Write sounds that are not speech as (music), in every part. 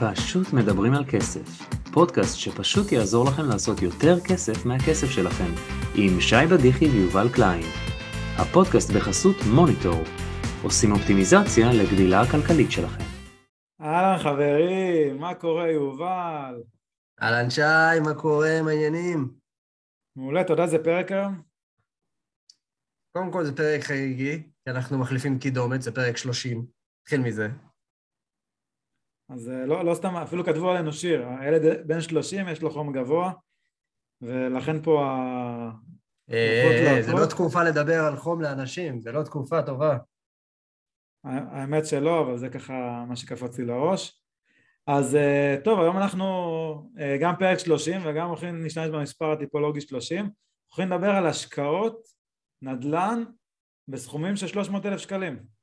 פשוט מדברים על כסף, פודקאסט שפשוט יעזור לכם לעשות יותר כסף מהכסף שלכם, עם שי בדיחי ויובל קליין. הפודקאסט בחסות מוניטור, עושים אופטימיזציה לגדילה הכלכלית שלכם. אהלן חברים, מה קורה יובל? אהלן שי, מה קורה, מה העניינים? מעולה, אתה יודע איזה פרק היום? קודם כל זה פרק חגיגי, כי אנחנו מחליפים קידומת, זה פרק 30, נתחיל מזה. אז אה, לא, לא סתם, אפילו כתבו עלינו שיר, הילד בן 30 יש לו חום גבוה, ולכן פה ה... אה, זה לא תקופה לדבר על חום לאנשים, זה לא תקופה טובה. האמת שלא, אבל זה ככה מה שקפץ לי לראש. אז אה, טוב, היום אנחנו גם פרק 30 וגם הולכים להשתמש במספר הטיפולוגי 30, הולכים לדבר על השקעות, נדל"ן, בסכומים של 300 אלף שקלים.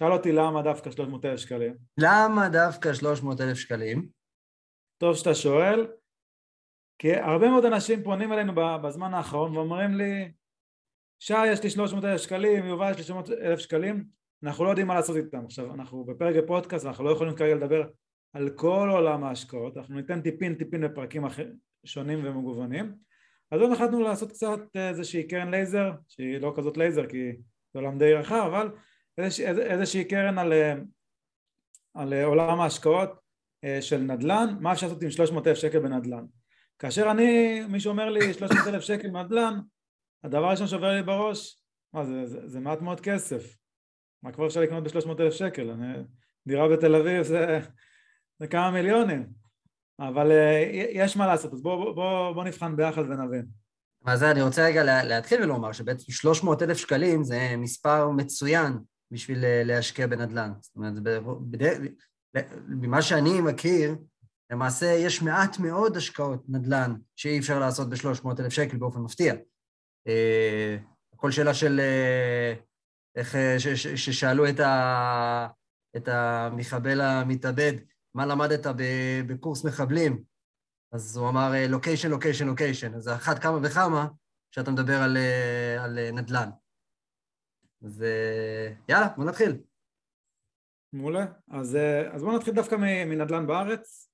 שאל אותי למה דווקא 300 אלף שקלים. למה דווקא 300 אלף שקלים? טוב שאתה שואל, כי הרבה מאוד אנשים פונים אלינו בזמן האחרון ואומרים לי שי יש לי 300 אלף שקלים, יובל יש לי 300 אלף שקלים, אנחנו לא יודעים מה לעשות איתם. עכשיו אנחנו בפרק הפודקאסט, אנחנו לא יכולים כרגע לדבר על כל עולם ההשקעות, אנחנו ניתן טיפין טיפין בפרקים אחר, שונים ומגוונים. אז היום החלטנו לעשות קצת איזושהי קרן לייזר, שהיא לא כזאת לייזר כי זה עולם די רחב, אבל איזושה, איזושהי קרן על, על עולם ההשקעות אה, של נדל"ן, מה אפשר לעשות עם 300 אלף שקל בנדל"ן. כאשר אני, מישהו אומר לי 300 אלף שקל בנדל"ן, הדבר הראשון שעובר לי בראש, מה זה, זה, זה מעט מאוד כסף, מה כבר אפשר לקנות ב-300 אלף שקל, אני, דירה בתל אביב זה, זה כמה מיליונים, אבל אה, יש מה לעשות, אז בואו בוא, בוא נבחן ביחד ונבין. זה, אני רוצה רגע להתחיל ולומר שבעצם 300 אלף שקלים זה מספר מצוין בשביל אה, להשקיע בנדל"ן. זאת אומרת, ממה שאני מכיר, למעשה יש מעט מאוד השקעות נדל"ן שאי אפשר לעשות ב-300 אלף שקל באופן מפתיע. אה, כל שאלה של אה, איך, ששאלו את, ה, את המחבל המתאבד, מה למדת בקורס מחבלים? אז הוא אמר לוקיישן, לוקיישן, לוקיישן. אז אחת כמה וכמה שאתה מדבר על, על נדל"ן. אז יאללה, בוא נתחיל. מעולה. אז, אה, אז בואו נתחיל דווקא מנדל"ן בארץ.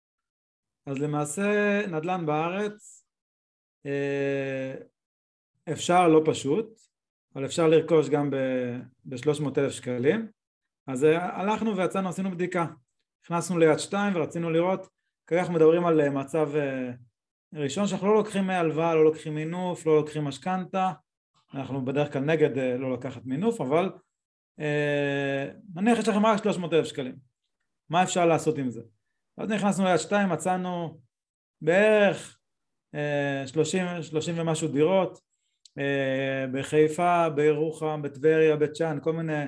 אז למעשה נדל"ן בארץ אה, אפשר לא פשוט, אבל אפשר לרכוש גם ב-300 אלף שקלים. אז אה, הלכנו ויצאנו, עשינו בדיקה. נכנסנו ליד שתיים ורצינו לראות, כרגע אנחנו מדברים על מצב ראשון שאנחנו לא לוקחים הלוואה, לא לוקחים מינוף, לא לוקחים משכנתה, אנחנו בדרך כלל נגד אה, לא לקחת מינוף, אבל אה, נניח יש לכם רק 300 אלף שקלים, מה אפשר לעשות עם זה? אז נכנסנו ליד שתיים, מצאנו בערך 30, אה, 30 ומשהו דירות בחיפה, בירוחם, בטבריה, בית שאן, כל מיני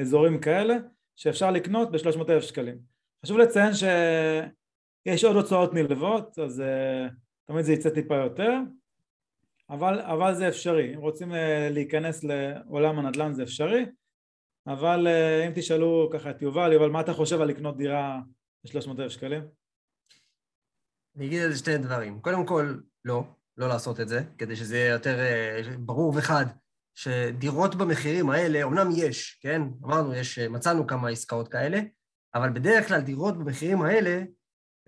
אזורים כאלה שאפשר לקנות ב-300 אלף שקלים. חשוב לציין שיש עוד הוצאות נלוות, אז תמיד זה יצא טיפה יותר, אבל, אבל זה אפשרי, אם רוצים אה, להיכנס לעולם הנדל"ן זה אפשרי, אבל אה, אם תשאלו ככה את יובל, יובל מה אתה חושב על לקנות דירה ב-300,000 שקלים? אני אגיד על זה שתי דברים, קודם כל לא, לא לעשות את זה, כדי שזה יהיה יותר אה, ברור וחד, שדירות במחירים האלה, אמנם יש, כן? אמרנו, יש, מצאנו כמה עסקאות כאלה, אבל בדרך כלל דירות במחירים האלה,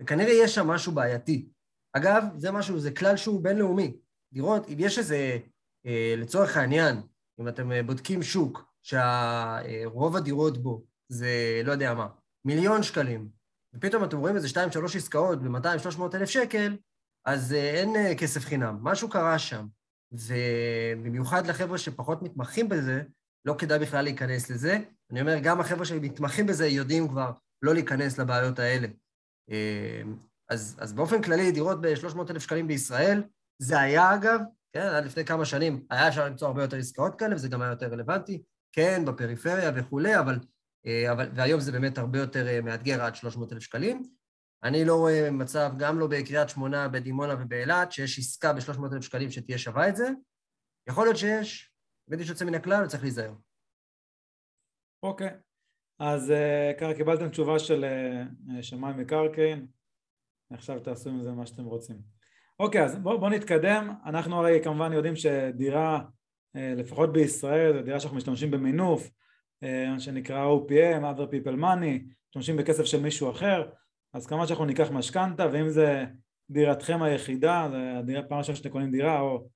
וכנראה יש שם משהו בעייתי. אגב, זה משהו, זה כלל שהוא בינלאומי. לראות אם יש איזה, אה, לצורך העניין, אם אתם אה, בודקים שוק שרוב הדירות בו זה, לא יודע מה, מיליון שקלים, ופתאום אתם רואים איזה שתיים, שלוש עסקאות ב-200-300 אלף שקל, אז אה, אין כסף חינם. משהו קרה שם, ובמיוחד לחבר'ה שפחות מתמחים בזה, לא כדאי בכלל להיכנס לזה. אני אומר, גם החבר'ה שמתמחים בזה יודעים כבר לא להיכנס לבעיות האלה. אז, אז באופן כללי, דירות ב-300 אלף שקלים בישראל, זה היה אגב, כן, עד לפני כמה שנים היה אפשר למצוא הרבה יותר עסקאות כאלה, וזה גם היה יותר רלוונטי, כן, בפריפריה וכולי, אבל, אה, אבל והיום זה באמת הרבה יותר אה, מאתגר עד 300 אלף שקלים. אני לא רואה מצב, גם לא בקריית שמונה, בדימונה ובאילת, שיש עסקה ב-300 אלף שקלים שתהיה שווה את זה. יכול להיות שיש, באמת יש יוצא מן הכלל וצריך להיזהר. אוקיי, אז אה, ככה קיבלתם תשובה של שמאי מקרקעין, עכשיו תעשו עם זה מה שאתם רוצים. אוקיי, אז בואו בוא נתקדם. אנחנו הרי כמובן יודעים שדירה, אה, לפחות בישראל, זו דירה שאנחנו משתמשים במינוף, מה שנקרא OPM, other people money, משתמשים בכסף של מישהו אחר, אז כמה שאנחנו ניקח משכנתה, ואם זה דירתכם היחידה, זה פעם ראשונה שאתם קונים דירה, או,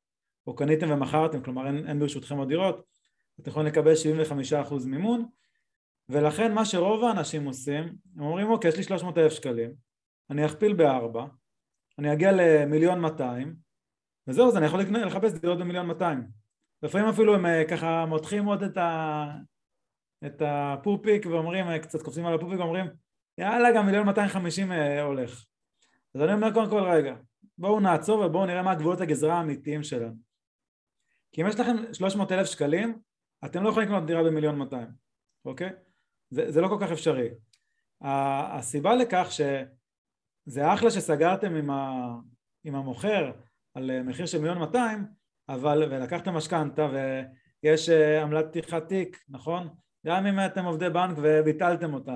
או קניתם ומכרתם, כלומר אין, אין ברשותכם עוד דירות, אתם יכולים לקבל 75% מימון, ולכן מה שרוב האנשים עושים, הם אומרים אוקיי, יש לי 300 אלף שקלים, אני אכפיל בארבע, אני אגיע למיליון 200, וזהו, אז אני יכול לחפש דירות במיליון 200. לפעמים אפילו הם אה, ככה מותחים עוד את, ה... את הפופיק ואומרים, אה, קצת קופצים על הפופיק ואומרים, יאללה, גם מיליון 250 אה, הולך. אז אני אומר קודם כל, רגע, בואו נעצור ובואו נראה מה גבולות הגזרה האמיתיים שלנו. כי אם יש לכם 300 אלף שקלים, אתם לא יכולים לקנות דירה במיליון 200, אוקיי? זה, זה לא כל כך אפשרי. הסיבה לכך שזה אחלה שסגרתם עם, ה, עם המוכר על אה, מחיר של מיליון 200, אבל, ולקחתם משכנתה ויש אה, עמלת פתיחת תיק, נכון? גם אם אתם עובדי בנק וביטלתם אותה,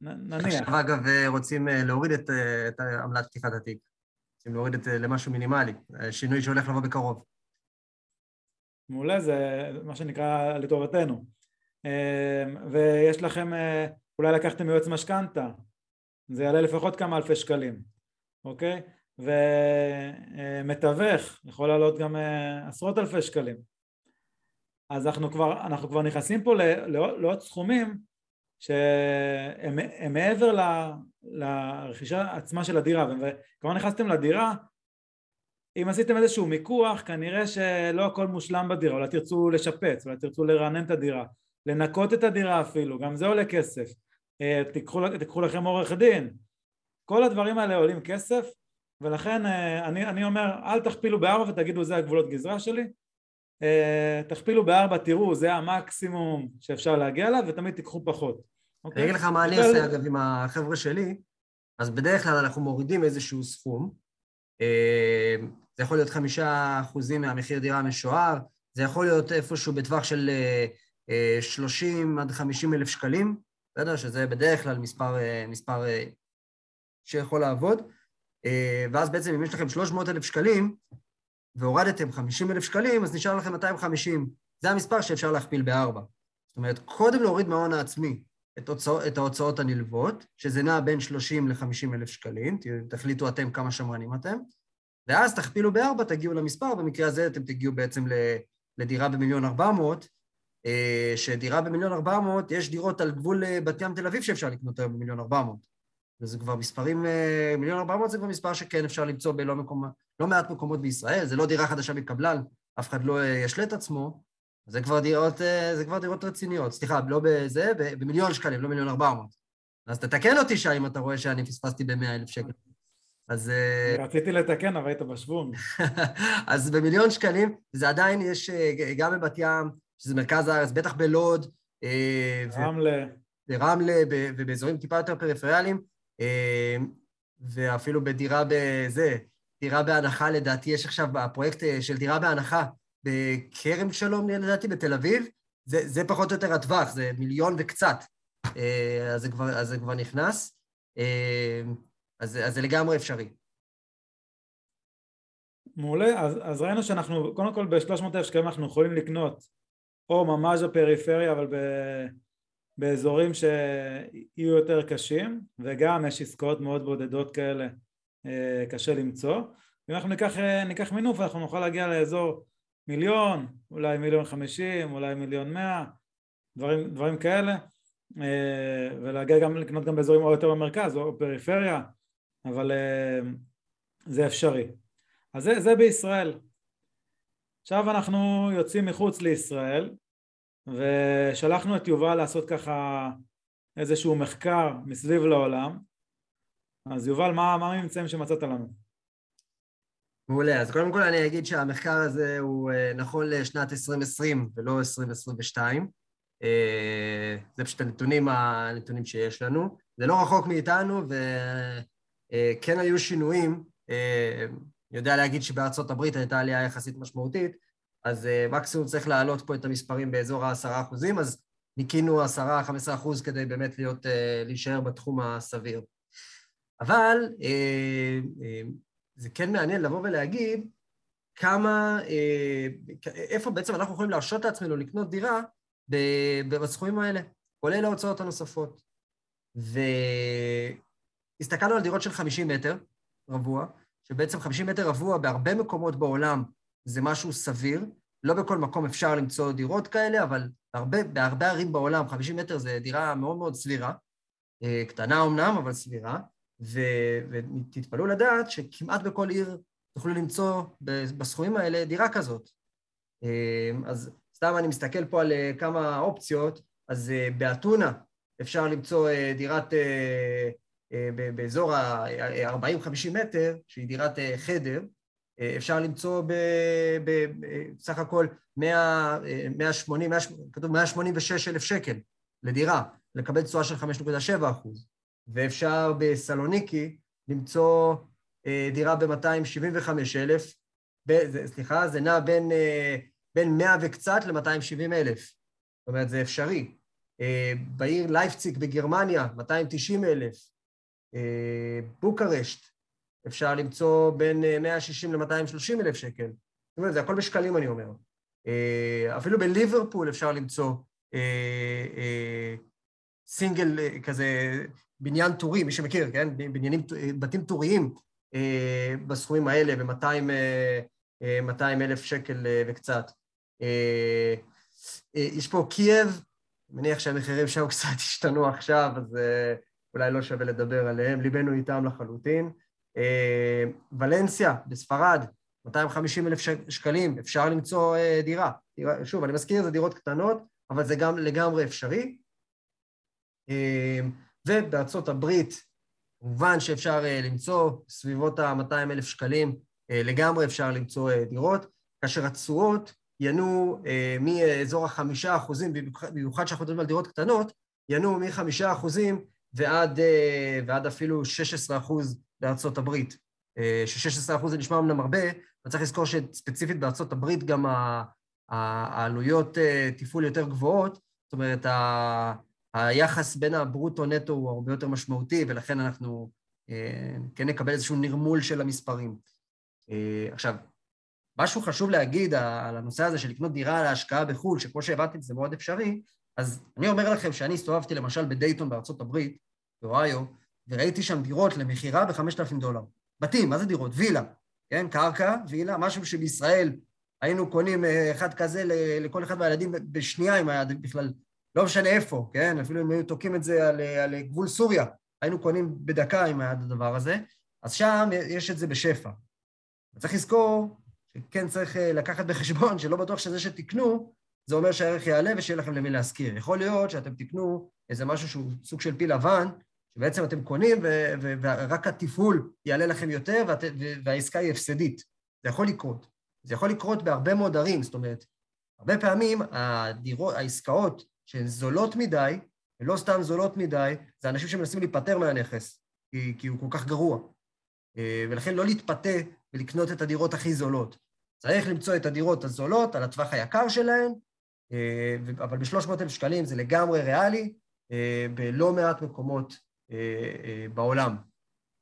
נניח. עכשיו אגב אה, רוצים להוריד את, את עמלת פתיחת התיק, רוצים להוריד את זה למשהו מינימלי, שינוי שהולך לבוא בקרוב. מעולה, זה מה שנקרא לטובתנו. ויש לכם, אולי לקחתם יועץ משכנתה, זה יעלה לפחות כמה אלפי שקלים, אוקיי? ומתווך יכול לעלות גם אה, עשרות אלפי שקלים. אז אנחנו כבר, אנחנו כבר נכנסים פה לעוד סכומים שהם מעבר ל, לרכישה עצמה של הדירה, וכבר נכנסתם לדירה, אם עשיתם איזשהו מיקוח, כנראה שלא הכל מושלם בדירה, אולי תרצו לשפץ, אולי תרצו לרענן את הדירה, לנקות את הדירה אפילו, גם זה עולה כסף, תיקחו, תיקחו לכם עורך דין, כל הדברים האלה עולים כסף ולכן אה, אני, אני אומר אל תכפילו בארבע ותגידו זה הגבולות גזרה שלי. אה, תכפילו בארבע תראו זה המקסימום שאפשר להגיע אליו ותמיד תיקחו פחות. אוקיי? אני אגיד לך מה אני עושה אגב עם החבר'ה שלי. אז בדרך כלל אנחנו מורידים איזשהו סכום. זה יכול להיות חמישה אחוזים מהמחיר דירה המשוער זה יכול להיות איפשהו בטווח של 30 עד 50 אלף שקלים, בסדר? שזה בדרך כלל מספר, אה, מספר אה, שיכול לעבוד. אה, ואז בעצם אם יש לכם 300 אלף שקלים והורדתם 50 אלף שקלים, אז נשאר לכם 250. זה המספר שאפשר להכפיל בארבע. זאת אומרת, קודם להוריד מההון העצמי את, הוצא, את ההוצאות הנלוות, שזה נע בין 30 ל-50 אלף שקלים, תחליטו אתם כמה שמרנים אתם, ואז תכפילו בארבע, תגיעו למספר, במקרה הזה אתם תגיעו בעצם לדירה במיליון ארבע מאות, שדירה במיליון ארבע מאות, יש דירות על גבול אה, בת ים תל אביב שאפשר לקנות היום במיליון ארבע מאות. וזה כבר מספרים, אה, מיליון ארבע מאות זה כבר מספר שכן אפשר למצוא בלא מקום, לא מעט מקומות בישראל, זה לא דירה חדשה מקבלן, אף אחד לא ישלה את עצמו, זה כבר דירות, זה כבר דירות רציניות. סליחה, לא בזה, במיליון שקלים, לא מיליון ארבע מאות. אז תתקן אותי, שי, אם אתה רואה שאני פספסתי במאה אלף שקל. אז... רציתי לתקן, אבל היית בשוונג. (laughs) אז במיליון שקלים, זה עדיין יש, גם בבת ים, שזה מרכז הארץ, בטח בלוד. אה, רמלה. ברמלה ובאזורים טיפה יותר פריפריאליים, אה, ואפילו בדירה בזה, דירה בהנחה, לדעתי יש עכשיו הפרויקט אה, של דירה בהנחה בכרם שלום, לדעתי, בתל אביב, זה, זה פחות או יותר הטווח, זה מיליון וקצת, אז זה כבר, אז זה כבר נכנס, אז, אז זה לגמרי אפשרי. מעולה, אז, אז ראינו שאנחנו, קודם כל ב-300,000 שקלים אנחנו יכולים לקנות או ממש בפריפריה אבל ב, באזורים שיהיו יותר קשים וגם יש עסקאות מאוד בודדות כאלה אה, קשה למצוא. אם אנחנו ניקח, אה, ניקח מינוף אנחנו נוכל להגיע לאזור מיליון, אולי מיליון חמישים, אולי מיליון מאה, דברים, דברים כאלה אה, ולהגיע גם לקנות גם באזורים או יותר במרכז או פריפריה אבל זה אפשרי. אז זה, זה בישראל עכשיו אנחנו יוצאים מחוץ לישראל ושלחנו את יובל לעשות ככה איזשהו מחקר מסביב לעולם. אז יובל, מה, הממצאים שמצאת לנו? מעולה, אז קודם כל אני אגיד שהמחקר הזה הוא אה, נכון לשנת 2020 ולא 2022 אה, זה פשוט הנתונים, הנתונים שיש לנו. זה לא רחוק מאיתנו וכן אה, היו שינויים יודע להגיד שבארצות הברית הייתה עלייה יחסית משמעותית, אז uh, מקסימום צריך להעלות פה את המספרים באזור ה-10 אחוזים, אז ניקינו 10-15 אחוז כדי באמת להיות, uh, להישאר בתחום הסביר. אבל uh, uh, זה כן מעניין לבוא ולהגיד כמה, uh, איפה בעצם אנחנו יכולים להרשות לעצמנו לקנות דירה בסכומים האלה, כולל ההוצאות הנוספות. והסתכלנו על דירות של 50 מטר רבוע, שבעצם 50 מטר רבוע בהרבה מקומות בעולם זה משהו סביר. לא בכל מקום אפשר למצוא דירות כאלה, אבל בהרבה, בהרבה ערים בעולם 50 מטר זה דירה מאוד מאוד סבירה. אה, קטנה אמנם, אבל סבירה. ו, ותתפלאו לדעת שכמעט בכל עיר תוכלו למצוא בסכומים האלה דירה כזאת. אה, אז סתם אני מסתכל פה על אה, כמה אופציות, אז באתונה אפשר למצוא דירת באזור ה-40-50 מטר, שהיא דירת חדר, אפשר למצוא בסך הכל 100, 180, 100, כתוב 186 אלף שקל לדירה, לקבל תשואה של 5.7 אחוז. ואפשר בסלוניקי למצוא אה, דירה ב-275 אלף, סליחה, זה נע בין, אה, בין 100 וקצת ל-270 אלף. זאת אומרת, זה אפשרי. אה, בעיר לייפציג בגרמניה, 290 אלף. בוקרשט, אפשר למצוא בין 160 ל-230 אלף שקל. זאת אומרת, זה הכל בשקלים, אני אומר. אפילו בליברפול אפשר למצוא סינגל כזה, בניין טורי, מי שמכיר, כן? בניינים, בתים טוריים בסכומים האלה, ב-200 אלף שקל וקצת. יש פה קייב, מניח שהמחירים שם (laughs) קצת השתנו עכשיו, אז אולי לא שווה לדבר עליהם, ליבנו איתם לחלוטין. ולנסיה, בספרד, 250 אלף שקלים, אפשר למצוא דירה. שוב, אני מזכיר, זה דירות קטנות, אבל זה גם לגמרי אפשרי. ובארצות הברית, כמובן שאפשר למצוא סביבות ה-200 אלף שקלים, לגמרי אפשר למצוא דירות, כאשר התשואות ינועו מאזור החמישה אחוזים, במיוחד שאנחנו מדברים על דירות קטנות, ינועו מחמישה אחוזים ועד, ועד אפילו 16 אחוז בארצות הברית. ש-16 אחוז זה נשמע אמנם הרבה, אבל צריך לזכור שספציפית בארצות הברית גם העלויות תפעול יותר גבוהות, זאת אומרת, היחס בין הברוטו-נטו הוא הרבה יותר משמעותי, ולכן אנחנו כן נקבל איזשהו נרמול של המספרים. עכשיו, משהו חשוב להגיד על הנושא הזה של לקנות דירה להשקעה בחו"ל, שכמו שהבנתי זה מאוד אפשרי, אז אני אומר לכם שאני הסתובבתי למשל בדייטון בארצות הברית, באוהיו, וראיתי שם דירות למכירה ב-5,000 דולר. בתים, מה זה דירות? וילה, כן? קרקע, וילה, משהו שבישראל היינו קונים אחד כזה לכל אחד מהילדים בשנייה, אם היה בכלל, לא משנה איפה, כן? אפילו אם היו תוקעים את זה על, על גבול סוריה, היינו קונים בדקה אם היה הדבר הזה, אז שם יש את זה בשפע. צריך לזכור שכן צריך לקחת בחשבון שלא בטוח שזה שתקנו, זה אומר שהערך יעלה ושיהיה לכם למי להשכיר. יכול להיות שאתם תקנו איזה משהו שהוא סוג של פיל לבן, שבעצם אתם קונים ורק התפעול יעלה לכם יותר והעסקה היא הפסדית. זה יכול לקרות. זה יכול לקרות בהרבה מאוד ערים, זאת אומרת, הרבה פעמים הדירות, העסקאות שהן זולות מדי, ולא סתם זולות מדי, זה אנשים שמנסים להיפטר מהנכס, כי, כי הוא כל כך גרוע. ולכן לא להתפתה ולקנות את הדירות הכי זולות. צריך למצוא את הדירות הזולות על הטווח היקר שלהן, אבל ב-300,000 שקלים זה לגמרי ריאלי, בלא מעט מקומות בעולם.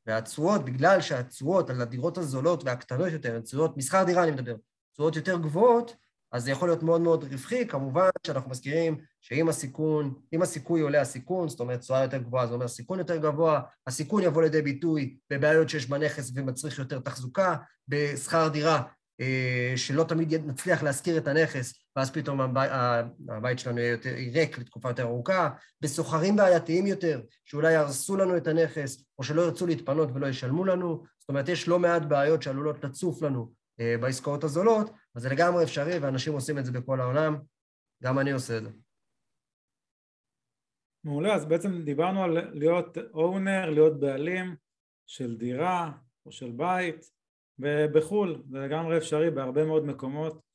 והתשואות, בגלל שהתשואות על הדירות הזולות והקטנות יותר, תשואות, מסחר דירה אני מדבר, תשואות יותר גבוהות, אז זה יכול להיות מאוד מאוד רווחי, כמובן שאנחנו מזכירים שאם הסיכון, אם הסיכוי עולה הסיכון, זאת אומרת תשואה יותר גבוהה, זה אומר סיכון יותר גבוה, הסיכון יבוא לידי ביטוי בבעיות שיש בנכס ומצריך יותר תחזוקה, בשכר דירה שלא תמיד נצליח להשכיר את הנכס, ואז פתאום הבית, הבית שלנו יהיה יותר, ריק לתקופה יותר ארוכה, בסוחרים בעייתיים יותר, שאולי יהרסו לנו את הנכס, או שלא ירצו להתפנות ולא ישלמו לנו, זאת אומרת, יש לא מעט בעיות שעלולות לצוף לנו בעסקאות הזולות, אז זה לגמרי אפשרי, ואנשים עושים את זה בכל העולם, גם אני עושה את זה. מעולה, אז בעצם דיברנו על להיות אונר, להיות בעלים של דירה או של בית, ובחו"ל, זה לגמרי אפשרי בהרבה מאוד מקומות, אה,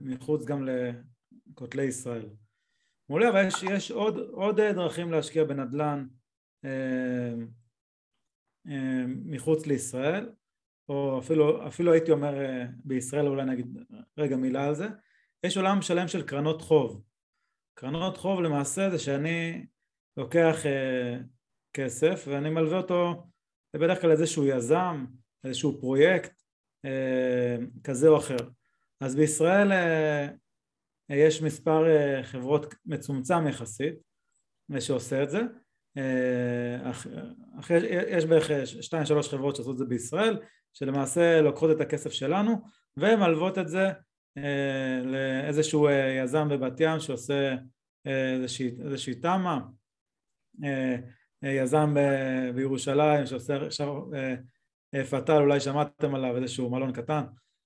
מחוץ גם לכותלי ישראל. מעולה, אבל יש, יש עוד, עוד דרכים להשקיע בנדל"ן אה, אה, מחוץ לישראל, או אפילו, אפילו הייתי אומר בישראל, אולי נגיד רגע מילה על זה, יש עולם שלם של קרנות חוב. קרנות חוב למעשה זה שאני לוקח כסף ואני מלווה אותו בדרך כלל איזשהו יזם איזשהו פרויקט אה, כזה או אחר. אז בישראל אה, יש מספר חברות מצומצם יחסית שעושה את זה. אחרי, יש בערך שתיים שלוש חברות שעושות את זה בישראל שלמעשה לוקחות את הכסף שלנו ומלוות את זה לאיזשהו יזם בבת ים שעושה איזושהי, איזושהי תמ"א יזם בירושלים שעושה עכשיו פתל אולי שמעתם עליו איזשהו מלון קטן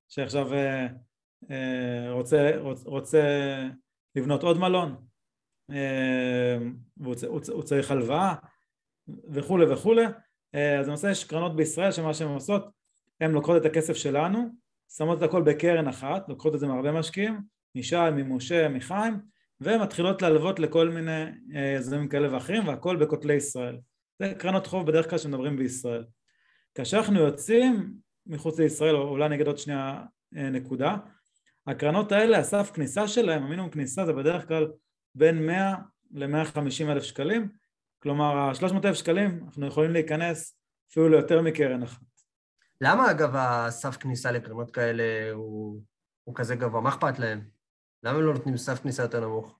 שעכשיו אה, אה, רוצה, רוצה לבנות עוד מלון אה, והוא צריך הלוואה וכולי וכולי. אז למעשה יש קרנות בישראל שמה שהן עושות הן לוקחות את הכסף שלנו שמות את הכל בקרן אחת לוקחות את זה מהרבה משקיעים משי, ממשה, מחיים ומתחילות להלוות לכל מיני יזמים כאלה ואחרים והכל בכותלי ישראל. זה קרנות חוב בדרך כלל שמדברים בישראל. כאשר אנחנו יוצאים מחוץ לישראל, או אולי אני אגיד עוד שנייה אה, נקודה, הקרנות האלה, הסף כניסה שלהם, המינימום כניסה זה בדרך כלל בין 100 ל-150 אלף שקלים, כלומר ה-300 אלף שקלים אנחנו יכולים להיכנס אפילו ליותר מקרן אחת. למה אגב הסף כניסה לקרנות כאלה הוא, הוא כזה גבוה? מה אכפת להם? למה הם לא נותנים סף כניסה יותר נמוך?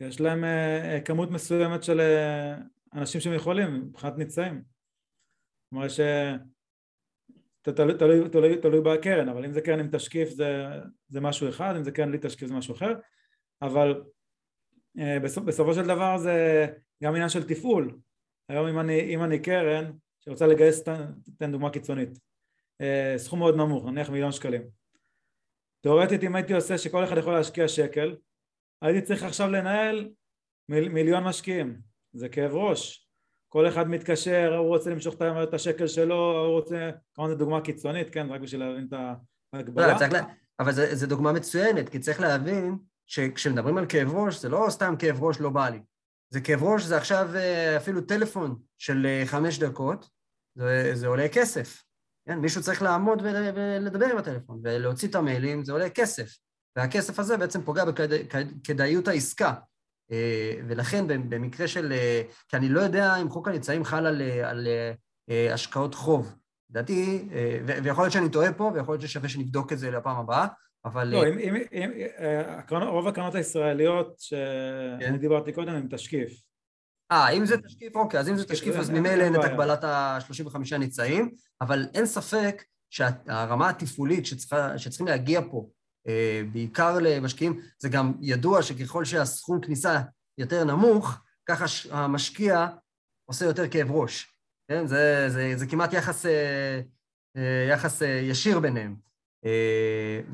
יש להם uh, כמות מסוימת של uh, אנשים שהם יכולים מבחינת ניצאים. כלומר ש... תלוי, תלוי, תלוי, תלוי בקרן, אבל אם זה קרן עם תשקיף זה, זה משהו אחד, אם זה קרן בלי תשקיף זה משהו אחר, אבל אה, בסופ, בסופו של דבר זה גם עניין של תפעול. היום אם אני, אם אני קרן שרוצה לגייס, תן דוגמה קיצונית, אה, סכום מאוד נמוך, נניח מיליון שקלים. תאורטית אם הייתי עושה שכל אחד יכול להשקיע שקל, הייתי צריך עכשיו לנהל מיל, מיליון משקיעים, זה כאב ראש. כל אחד מתקשר, הוא רוצה למשוך את השקל שלו, הוא רוצה, כמובן זו דוגמה קיצונית, כן, רק בשביל להבין את ההגבלה. לא, לה... אבל זו דוגמה מצוינת, כי צריך להבין שכשמדברים על כאב ראש, זה לא סתם כאב ראש לא בא לי. זה כאב ראש, זה עכשיו אה, אפילו טלפון של אה, חמש דקות, זה, זה עולה כסף. כן, מישהו צריך לעמוד ולדבר עם הטלפון, ולהוציא את המיילים, זה עולה כסף. והכסף הזה בעצם פוגע בכדאיות העסקה. אה, ולכן במקרה של, אה, כי אני לא יודע אם חוק הנצאים חל על, אה, על השקעות חוב. לדעתי, ויכול להיות שאני טועה פה, ויכול להיות ששווה שנבדוק את זה לפעם הבאה, אבל... לא, אם, אם, אם, רוב הקרנות הישראליות שאני כן. דיברתי קודם הם תשקיף. אה, אם זה תשקיף, אוקיי, אז אם זה תשקיף, אז ממילא אין את הגבלת ה-35 נצאים, אבל אין ספק שהרמה התפעולית שצריכה, שצריכים להגיע פה בעיקר למשקיעים, זה גם ידוע שככל שהסכום כניסה יותר נמוך, ככה המשקיע עושה יותר כאב ראש. כן? זה, זה, זה כמעט יחס, אה, אה, יחס ישיר ביניהם.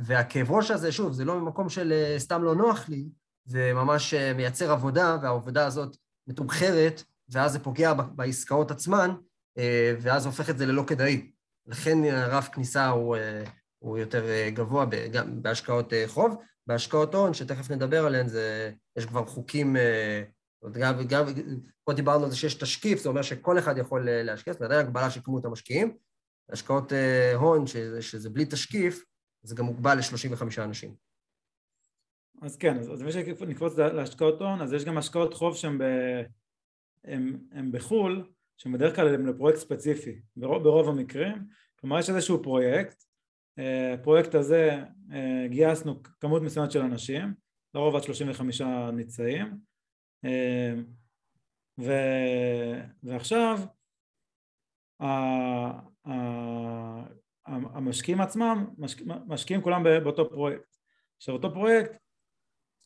והכאב ראש הזה, שוב, זה לא ממקום של סתם לא נוח לי, זה ממש מייצר עבודה, והעבודה הזאת מתומחרת, ואז זה פוגע בעסקאות עצמן, ואז הופך את זה ללא כדאי. לכן רף כניסה הוא, הוא יותר אה, גבוה גם בהשקעות אה, חוב. בהשקעות הון, שתכף נדבר עליהן, זה, יש כבר חוקים, אה, גם, גם, פה דיברנו על זה שיש תשקיף, זה אומר שכל אחד יכול להשקיע, זאת אומרת, אין הגבלה של כמות המשקיעים. השקעות הון, שזה, שזה בלי תשקיף, זה גם מוגבל ל-35 אנשים. אז כן, אז, מי שנקפוץ להשקעות הון, אז יש גם השקעות חוב שהן ב, הם, הם בחו"ל, שהן בדרך כלל הם לפרויקט ספציפי, ברוב, ברוב המקרים. כלומר, יש איזשהו פרויקט הפרויקט הזה אה, גייסנו כמות מסוימת של אנשים, לרוב עד 35 ניצאים אה, ו... ועכשיו המשקיעים עצמם משק... משקיעים כולם באותו פרויקט. עכשיו אותו פרויקט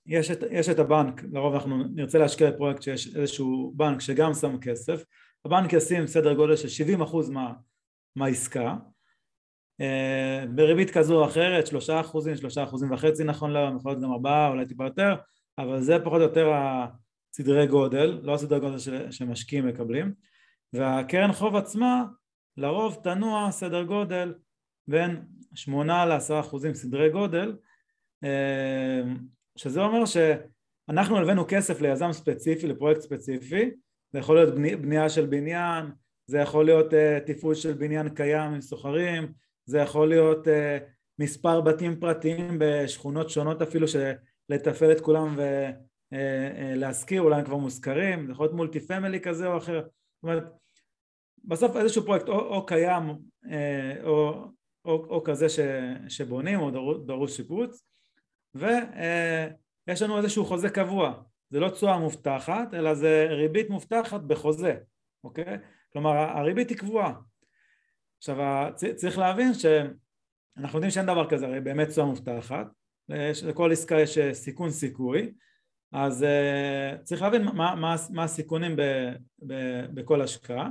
יש את, יש את הבנק, לרוב אנחנו נרצה להשקיע בפרויקט שיש איזשהו בנק שגם שם כסף, הבנק ישים סדר גודל של 70% מה, מהעסקה בריבית כזו או אחרת, שלושה אחוזים, שלושה אחוזים וחצי נכון להיום, יכול להיות גם ארבעה, אולי טיפה יותר, אבל זה פחות או יותר הסדרי גודל, לא הסדרי גודל שמשקיעים מקבלים, והקרן חוב עצמה לרוב תנוע סדר גודל בין שמונה לעשרה אחוזים סדרי גודל, אה, שזה אומר שאנחנו הלווינו כסף ליזם ספציפי, לפרויקט ספציפי, זה יכול להיות בנייה של בניין, זה יכול להיות uh, תפעול של בניין קיים עם סוחרים, זה יכול להיות uh, מספר בתים פרטיים בשכונות שונות אפילו שלתפעל את כולם ולהשכיר, uh, uh, אולי הם כבר מושכרים, זה יכול להיות מולטי פמילי כזה או אחר, זאת אומרת בסוף איזשהו פרויקט או, או קיים uh, או, או, או כזה ש, שבונים או דרוש שיפוץ ויש לנו איזשהו חוזה קבוע, זה לא תשואה מובטחת, אלא זה ריבית מובטחת בחוזה, אוקיי? כלומר הריבית היא קבועה. עכשיו צריך להבין שאנחנו יודעים שאין דבר כזה, הרי באמת תשואה מובטחת, לכל עסקה יש סיכון סיכוי, אז uh, צריך להבין מה, מה, מה הסיכונים ב, ב, בכל השקעה,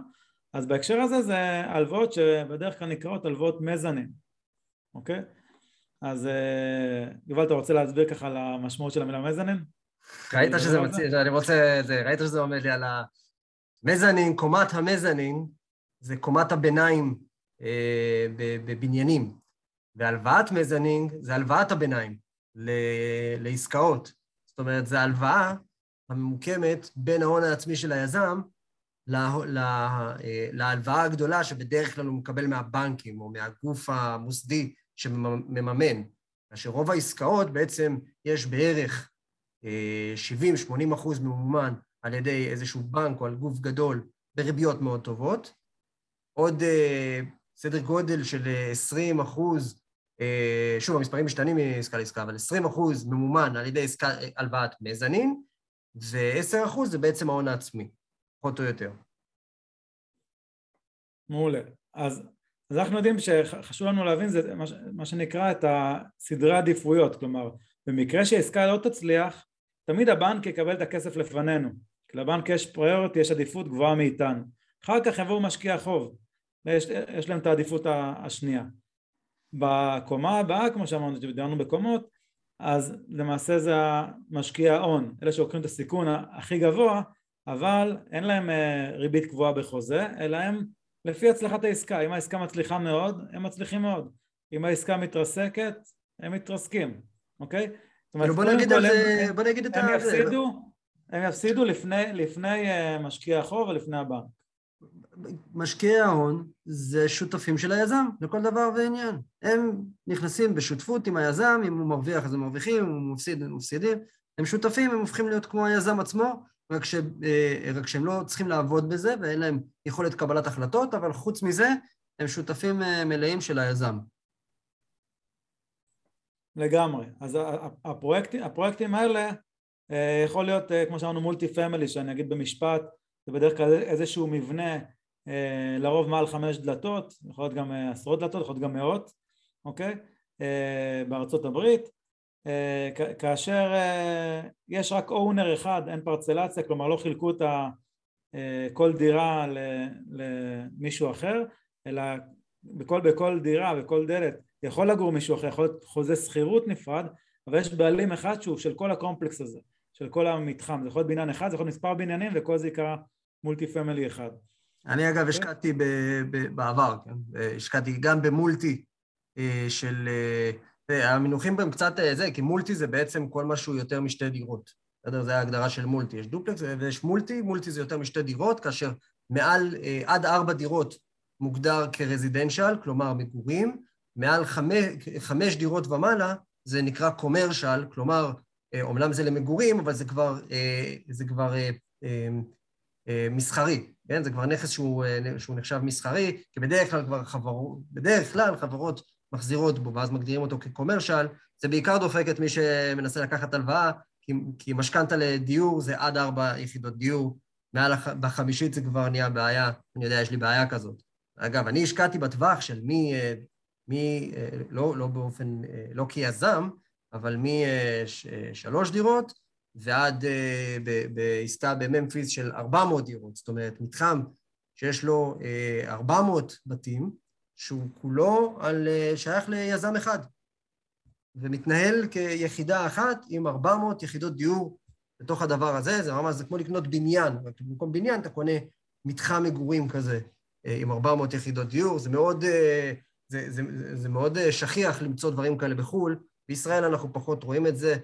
אז בהקשר הזה זה הלוואות שבדרך כלל נקראות הלוואות מזנים, אוקיי? אז uh, יובל אתה רוצה להסביר ככה על המשמעות של המילה מזנים? ראית שזה מציע, אני רוצה, זה, ראית שזה עומד לי על המזנין, קומת המזנין זה קומת הביניים אה, בבניינים, והלוואת מזנין זה הלוואת הביניים לעסקאות. זאת אומרת, זו הלוואה הממוקמת בין ההון העצמי של היזם אה, להלוואה הגדולה שבדרך כלל הוא מקבל מהבנקים או מהגוף המוסדי שמממן. כאשר רוב העסקאות בעצם יש בערך 70-80 אחוז ממומן על ידי איזשהו בנק או על גוף גדול בריביות מאוד טובות, עוד אה, סדר גודל של 20 אחוז, אה, שוב, המספרים משתנים מעסקה לעסקה, אבל 20 אחוז ממומן על ידי עסקה, הלוואת מזנין, ו-10 אחוז זה בעצם ההון העצמי, פחות או יותר. מעולה. אז, אז אנחנו יודעים שחשוב לנו להבין זה מה, מה שנקרא את הסדרי עדיפויות, כלומר, במקרה שעסקה לא תצליח, תמיד הבנק יקבל את הכסף לפנינו, כי לבנק יש פריורטי, יש עדיפות גבוהה מאיתנו. אחר כך יבואו משקיע חוב, ויש יש להם את העדיפות השנייה. בקומה הבאה, כמו שאמרנו, שדיברנו בקומות, אז למעשה זה המשקיע ההון, אלה שלוקחים את הסיכון הכי גבוה, אבל אין להם אה, ריבית קבועה בחוזה, אלא הם לפי הצלחת העסקה. אם העסקה מצליחה מאוד, הם מצליחים מאוד. אם העסקה מתרסקת, הם מתרסקים, אוקיי? כאילו, בוא נגיד זה, בוא נגיד את ה... הם יפסידו, הם יפסידו לפני, לפני אה, משקיע החוב ולפני הבנק. משקיעי ההון זה שותפים של היזם לכל דבר ועניין. הם נכנסים בשותפות עם היזם, אם הוא מרוויח אז הם מרוויחים, אם הוא מפסיד הם מפסידים. הם שותפים, הם הופכים להיות כמו היזם עצמו, רק, ש, אה, רק שהם לא צריכים לעבוד בזה ואין להם יכולת קבלת החלטות, אבל חוץ מזה הם שותפים אה, מלאים של היזם. לגמרי. אז הפרויקטים, הפרויקטים האלה אה, יכול להיות, כמו שאמרנו, מולטי פמילי, שאני אגיד במשפט, זה בדרך כלל איזשהו מבנה, לרוב מעל חמש דלתות, יכול להיות גם עשרות דלתות, יכול להיות גם מאות, אוקיי? בארצות הברית, כאשר יש רק אונר אחד, אין פרצלציה, כלומר לא חילקו את כל דירה למישהו אחר, אלא בכל, בכל דירה, בכל דלת, יכול לגור מישהו אחר, יכול להיות חוזה שכירות נפרד, אבל יש בעלים אחד שהוא של כל הקומפלקס הזה, של כל המתחם, זה יכול להיות בניין אחד, זה יכול להיות מספר בניינים וכל זה יקרה מולטי פמילי אחד. אני אגב השקעתי בעבר, כן? השקעתי גם במולטי אה, של... אה, המינוחים בהם קצת אה, זה, כי מולטי זה בעצם כל מה שהוא יותר משתי דירות. בסדר? זה ההגדרה של מולטי. יש דופלקס ויש מולטי, מולטי זה יותר משתי דירות, כאשר מעל, עד ארבע דירות מוגדר כרזידנציאל, כלומר מגורים, מעל חמש, חמש דירות ומעלה זה נקרא קומרשל, כלומר, אומנם זה למגורים, אבל זה כבר, זה כבר מסחרי, כן? זה כבר נכס שהוא, שהוא נחשב מסחרי, כי בדרך כלל כבר חברות, בדרך כלל חברות מחזירות בו, ואז מגדירים אותו כקומרשל, זה בעיקר דופק את מי שמנסה לקחת הלוואה, כי, כי משכנתה לדיור זה עד ארבע יחידות דיור, מעל הח... בחמישית זה כבר נהיה בעיה, אני יודע, יש לי בעיה כזאת. אגב, אני השקעתי בטווח של מי, מי לא, לא באופן, לא כיזם, אבל משלוש דירות ועד בעסקה בממפיס של 400 דירות, זאת אומרת, מתחם שיש לו 400 בתים, שהוא כולו על, שייך ליזם אחד, ומתנהל כיחידה אחת עם 400 יחידות דיור בתוך הדבר הזה, זה ממש, זה כמו לקנות בניין, במקום בניין אתה קונה מתחם מגורים כזה עם 400 יחידות דיור, זה מאוד, זה, זה, זה, זה מאוד שכיח למצוא דברים כאלה בחו"ל, בישראל אנחנו פחות רואים את זה, אה,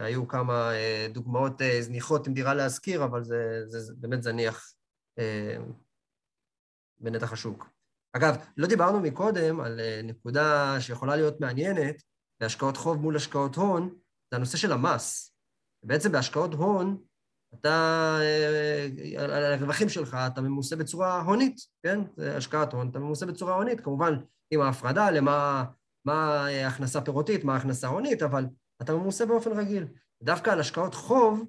היו כמה אה, דוגמאות אה, זניחות עם דירה להשכיר, אבל זה, זה, זה באמת זניח אה, בנתח השוק. אגב, לא דיברנו מקודם על אה, נקודה שיכולה להיות מעניינת, בהשקעות חוב מול השקעות הון, זה הנושא של המס. בעצם בהשקעות הון, אתה, אה, על הרווחים שלך, אתה ממוסה בצורה הונית, כן? זה השקעת הון, אתה ממוסה בצורה הונית, כמובן עם ההפרדה למה מה הכנסה פירותית, מה הכנסה הונית, אבל אתה ממוסה באופן רגיל. דווקא על השקעות חוב,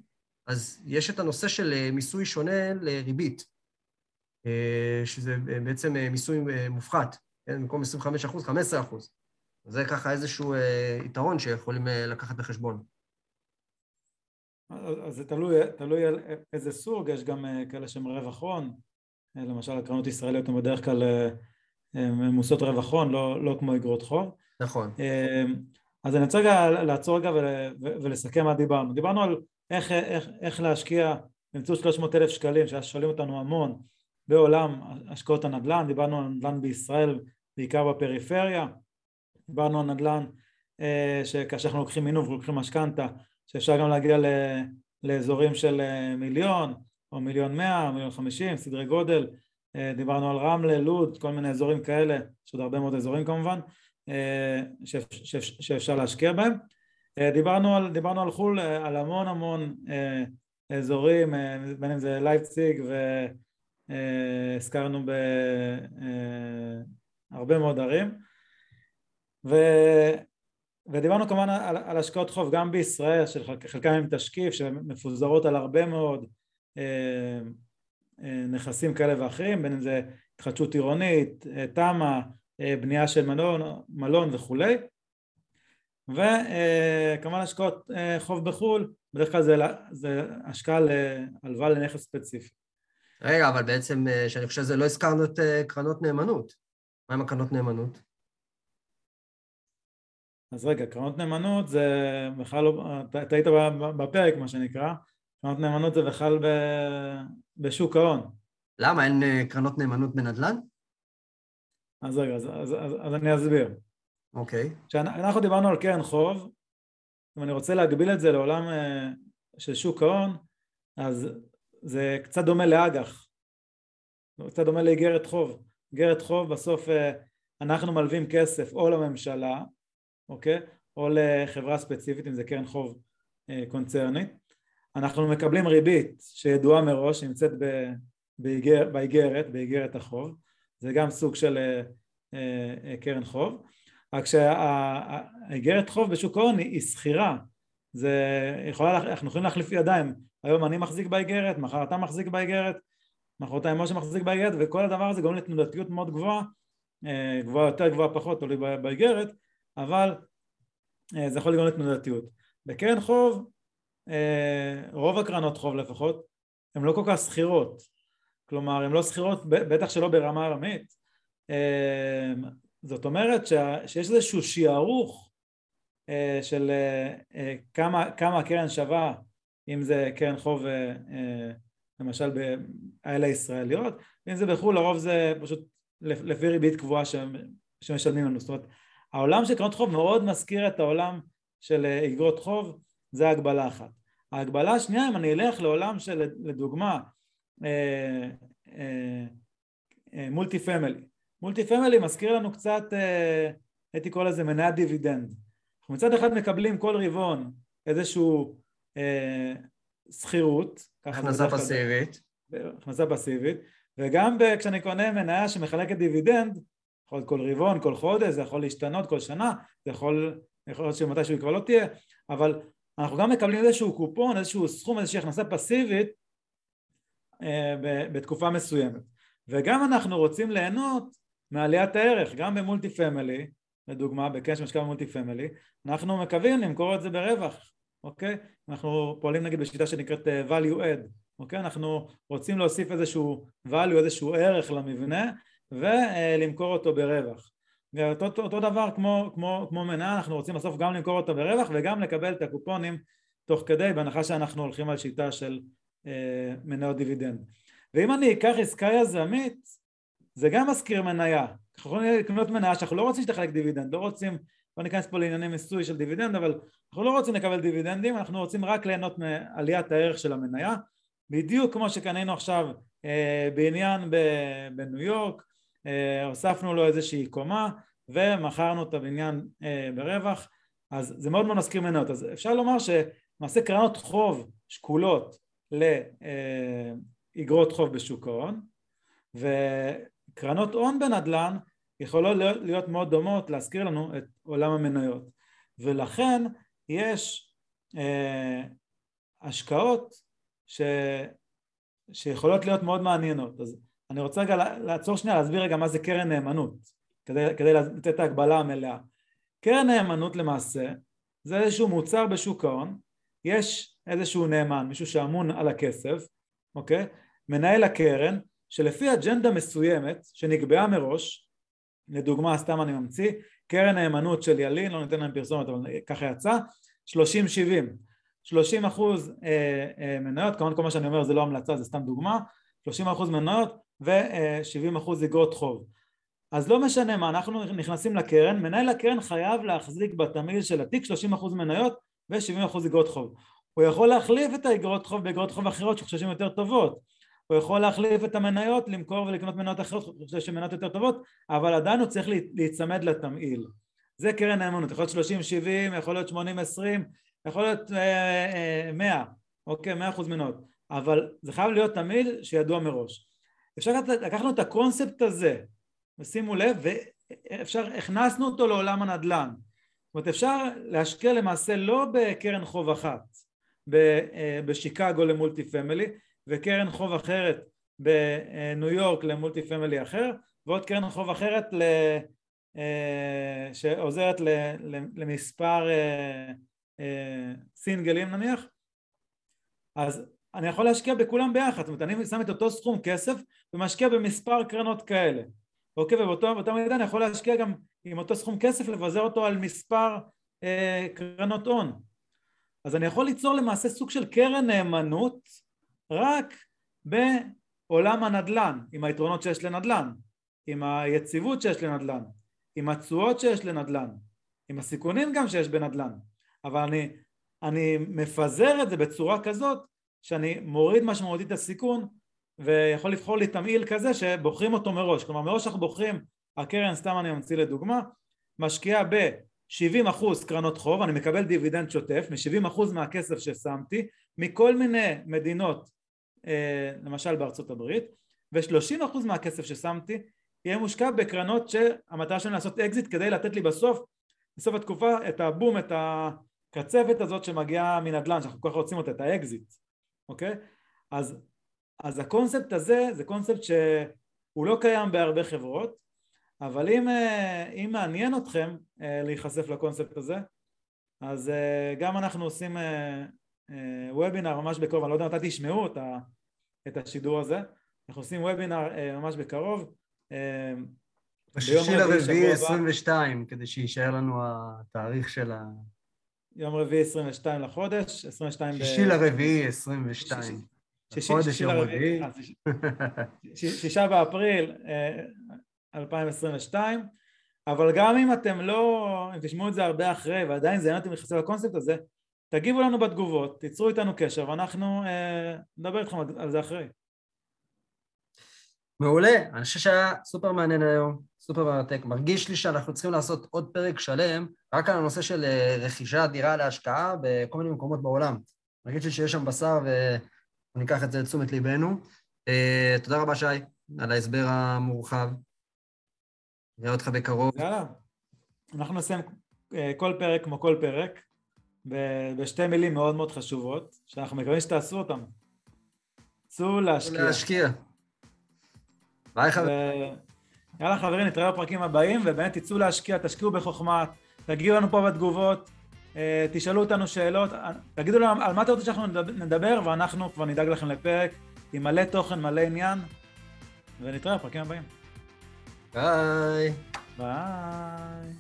אז יש את הנושא של אה, מיסוי שונה לריבית, אה, שזה בעצם מיסוי מופחת, כן? במקום 25 אחוז, 15 אחוז. זה ככה איזשהו יתרון שיכולים לקחת בחשבון. אז זה תלוי, תלוי על איזה סוג, יש גם כאלה שהם רווח הון, למשל הקרנות ישראליות הן בדרך כלל ממוסות רווח הון, לא, לא כמו אגרות חוב. נכון. אז אני רוצה רגע לעצור רגע ולסכם מה דיברנו. דיברנו על איך, איך, איך להשקיע באמצעות 300 אלף שקלים, שאז שואלים אותנו המון בעולם השקעות הנדל"ן, דיברנו על נדל"ן בישראל, בעיקר בפריפריה, דיברנו על נדל"ן אה, שכאשר אנחנו לוקחים מינוף ולוקחים משכנתה, שאפשר גם להגיע ל, לאזורים של אה, מיליון או מיליון מאה, מיליון חמישים, סדרי גודל, אה, דיברנו על רמלה, לוד, כל מיני אזורים כאלה, יש עוד הרבה מאוד אזורים כמובן, שאפשר להשקיע בהם. אה, דיברנו על, דיברנו על חו"ל, על המון המון אזורים, בין אם זה לייפציג והזכרנו בהרבה מאוד ערים. ו... ודיברנו כמובן על, על השקעות חוב גם בישראל, שחלקם עם תשקיף, שמפוזרות על הרבה מאוד נכסים כאלה ואחרים, בין אם זה התחדשות עירונית, תמ"א, בנייה של מלון, מלון וכולי וכמובן השקעות חוב בחו"ל, בדרך כלל זה, זה השקעה להלוואה לנכס ספציפי. רגע, אבל בעצם, שאני חושב שזה לא הזכרנו את קרנות נאמנות. מה עם הקרנות נאמנות? אז רגע, קרנות נאמנות זה בכלל לא, אתה היית בפרק מה שנקרא, קרנות נאמנות זה בכלל ב, בשוק ההון. למה? אין אה, קרנות נאמנות בנדל"ן? אז רגע, אז, אז, אז, אז אני אסביר. אוקיי. Okay. כשאנחנו דיברנו על קרן חוב, אם אני רוצה להגביל את זה לעולם אה, של שוק ההון, אז זה קצת דומה לאג"ח. זה קצת דומה לאיגרת חוב. איגרת חוב בסוף אה, אנחנו מלווים כסף או לממשלה, אוקיי? או לחברה ספציפית, אם זה קרן חוב קונצרנית. אנחנו מקבלים ריבית שידועה מראש, נמצאת באיגרת, באיגרת החוב, זה גם סוג של אה, אה, קרן חוב, רק שהאיגרת חוב בשוק ההון היא שכירה, זה יכולה, אנחנו יכולים להחליף ידיים, היום אני מחזיק באיגרת, מחר אתה מחזיק באיגרת, מחרתיים משה מחזיק באיגרת וכל הדבר הזה גורם לתנודתיות מאוד גבוהה, אה, גבוהה יותר גבוהה פחות, תלוי באיגרת, אבל זה יכול לגרום לתנודתיות. בקרן חוב אה, רוב הקרנות חוב לפחות, הן לא כל כך שכירות, כלומר הן לא שכירות, בטח שלא ברמה ערמית, אה, זאת אומרת שיש איזשהו שיערוך אה, של כמה, כמה הקרן שווה, אם זה קרן חוב למשל באלה ישראליות, ואם זה בחו"ל לרוב זה פשוט לפי ריבית קבועה שמשלמים לנו, זאת אומרת העולם של קרנות חוב מאוד מזכיר את העולם של אגרות חוב, זה הגבלה אחת. ההגבלה השנייה אם אני אלך לעולם של לדוגמה מולטי פמילי multi family מזכיר לנו קצת אה, הייתי קורא לזה מניית דיבידנד אנחנו מצד אחד מקבלים כל רבעון איזשהו אה, שכירות הכנסה פסיבית. הכנסה פסיבית וגם כשאני קונה מניה שמחלקת דיבידנד יכול להיות כל רבעון, כל חודש, זה יכול להשתנות כל שנה, זה יכול, יכול להיות שמתישהו כבר לא תהיה, אבל אנחנו גם מקבלים איזשהו קופון, איזשהו סכום, איזושהי הכנסה פסיבית אה, בתקופה מסוימת וגם אנחנו רוצים ליהנות מעליית הערך, גם ב multi family, לדוגמה, כשמשקיע ב multi family, אנחנו מקווים למכור את זה ברווח, אוקיי? אנחנו פועלים נגיד בשיטה שנקראת אה, value add, אוקיי? אנחנו רוצים להוסיף איזשהו value, איזשהו ערך למבנה ולמכור אותו ברווח ואותו אותו דבר כמו, כמו, כמו מניה אנחנו רוצים בסוף גם למכור אותה ברווח וגם לקבל את הקופונים תוך כדי בהנחה שאנחנו הולכים על שיטה של אה, מניות דיבידנד. ואם אני אקח עסקה יזמית זה גם מזכיר מניה. אנחנו יכולים לקנות מניה שאנחנו לא רוצים שתחלק דיבידנד לא רוצים לא ניכנס פה לענייני מיסוי של דיבידנד אבל אנחנו לא רוצים לקבל דיבידנדים אנחנו רוצים רק ליהנות מעליית הערך של המניה. בדיוק כמו שקנינו עכשיו אה, בניין בניו יורק אה, הוספנו לו איזושהי קומה ומכרנו את הבניין אה, ברווח אז זה מאוד מאוד מזכיר מניות. אז אפשר לומר שלמעשה קרנות חוב שקולות לאגרות חוב בשוק ההון וקרנות הון בנדל"ן יכולות להיות מאוד דומות להזכיר לנו את עולם המניות ולכן יש אה, השקעות ש, שיכולות להיות מאוד מעניינות. אז אני רוצה רגע לעצור שנייה, להסביר רגע מה זה קרן נאמנות, כדי, כדי לתת את ההגבלה המלאה. קרן נאמנות למעשה זה איזשהו מוצר בשוק ההון, יש איזשהו נאמן, מישהו שאמון על הכסף, אוקיי? מנהל הקרן, שלפי אג'נדה מסוימת שנקבעה מראש, לדוגמה סתם אני ממציא, קרן נאמנות של ילין, לא ניתן להם פרסומת אבל ככה יצא, 30-70, 30 אחוז אה, אה, מניות, כמובן כל מה שאני אומר זה לא המלצה זה סתם דוגמה, 30 אחוז מניות ו-70 אחוז אגרות חוב. אז לא משנה מה, אנחנו נכנסים לקרן, מנהל הקרן חייב להחזיק בתמהיל של התיק 30 אחוז מניות ו-70 אחוז אגרות חוב. הוא יכול להחליף את האגרות חוב באגרות חוב אחרות שחוששים יותר טובות, הוא יכול להחליף את המניות, למכור ולקנות מניות אחרות שהן מניות יותר טובות, אבל עדיין הוא צריך להיצמד לתמהיל. זה קרן נאמנות, יכול להיות 30-70, יכול להיות 80-20, יכול להיות אה, אה, 100, אוקיי, 100 אחוז מניות, אבל זה חייב להיות תמהיל שידוע מראש. אפשר לקחנו את הקונספט הזה, ושימו לב, ואפשר, הכנסנו אותו לעולם הנדל"ן. זאת אומרת, אפשר להשקיע למעשה לא בקרן חוב אחת, בשיקגו ל multi family, וקרן חוב אחרת בניו יורק ל multi family אחר ועוד קרן חוב אחרת ל... אה, שעוזרת למספר אה, אה, סינגלים נניח. אז אני יכול להשקיע בכולם ביחד, זאת אומרת אני שם את אותו סכום כסף ומשקיע במספר קרנות כאלה. אוקיי ובאותה מידה אני יכול להשקיע גם עם אותו סכום כסף לבזר אותו על מספר אה, קרנות הון אז אני יכול ליצור למעשה סוג של קרן נאמנות רק בעולם הנדל"ן, עם היתרונות שיש לנדל"ן, עם היציבות שיש לנדל"ן, עם התשואות שיש לנדל"ן, עם הסיכונים גם שיש בנדל"ן, אבל אני, אני מפזר את זה בצורה כזאת שאני מוריד משמעותית את הסיכון ויכול לבחור לי תמהיל כזה שבוחרים אותו מראש, כלומר מראש אנחנו בוחרים, הקרן סתם אני ממציא לדוגמה, משקיעה ב-70% קרנות חוב, אני מקבל דיבידנד שוטף מ-70% מהכסף ששמתי מכל מיני מדינות אה, למשל בארצות הברית ו-30% מהכסף ששמתי יהיה מושקע בקרנות שהמטרה שלנו לעשות אקזיט כדי לתת לי בסוף, בסוף התקופה את הבום, את הקצפת הזאת שמגיעה מנדל"ן שאנחנו כל כך רוצים אותה, את האקזיט, אוקיי? אז, אז הקונספט הזה זה קונספט שהוא לא קיים בהרבה חברות אבל אם, אה, אם מעניין אתכם אה, להיחשף לקונספט הזה אז גם אנחנו עושים וובינר ממש בקרוב, אני לא יודע מתי תשמעו את השידור הזה. אנחנו עושים וובינר אה, ממש בקרוב. אה, בשישי לרביעי 22, כדי שיישאר לנו התאריך של ה... יום רביעי 22 לחודש, 22 ב... שישי לרביעי 22. חודש יום רביעי. אה, שישה באפריל 2022, אבל גם אם אתם לא, אם תשמעו את זה הרבה אחרי ועדיין זה אותם להיחשף לקונספט הזה, תגיבו לנו בתגובות, תיצרו איתנו קשר ואנחנו אה, נדבר איתכם על זה אחרי. מעולה, אני חושב שהיה סופר מעניין היום, סופר מרתק. מרגיש לי שאנחנו צריכים לעשות עוד פרק שלם רק על הנושא של אה, רכישת דירה להשקעה בכל מיני מקומות בעולם. מרגיש לי שיש שם בשר וניקח את זה לתשומת ליבנו. אה, תודה רבה, שי, על ההסבר המורחב. נראה אותך בקרוב. יאללה, אנחנו נסיים אה, כל פרק כמו כל פרק. בשתי מילים מאוד מאוד חשובות, שאנחנו מקווים שתעשו אותן. צאו להשקיע. להשקיע. ביי חברים. יאללה חברים, נתראה בפרקים הבאים, ובאמת תצאו להשקיע, תשקיעו בחוכמה, תגיעו לנו פה בתגובות, אה, תשאלו אותנו שאלות, תגידו לנו על מה אתה רוצה שאנחנו נדבר, ואנחנו כבר נדאג לכם לפרק עם מלא תוכן, מלא עניין, ונתראה בפרקים הבאים. Bye. Bye.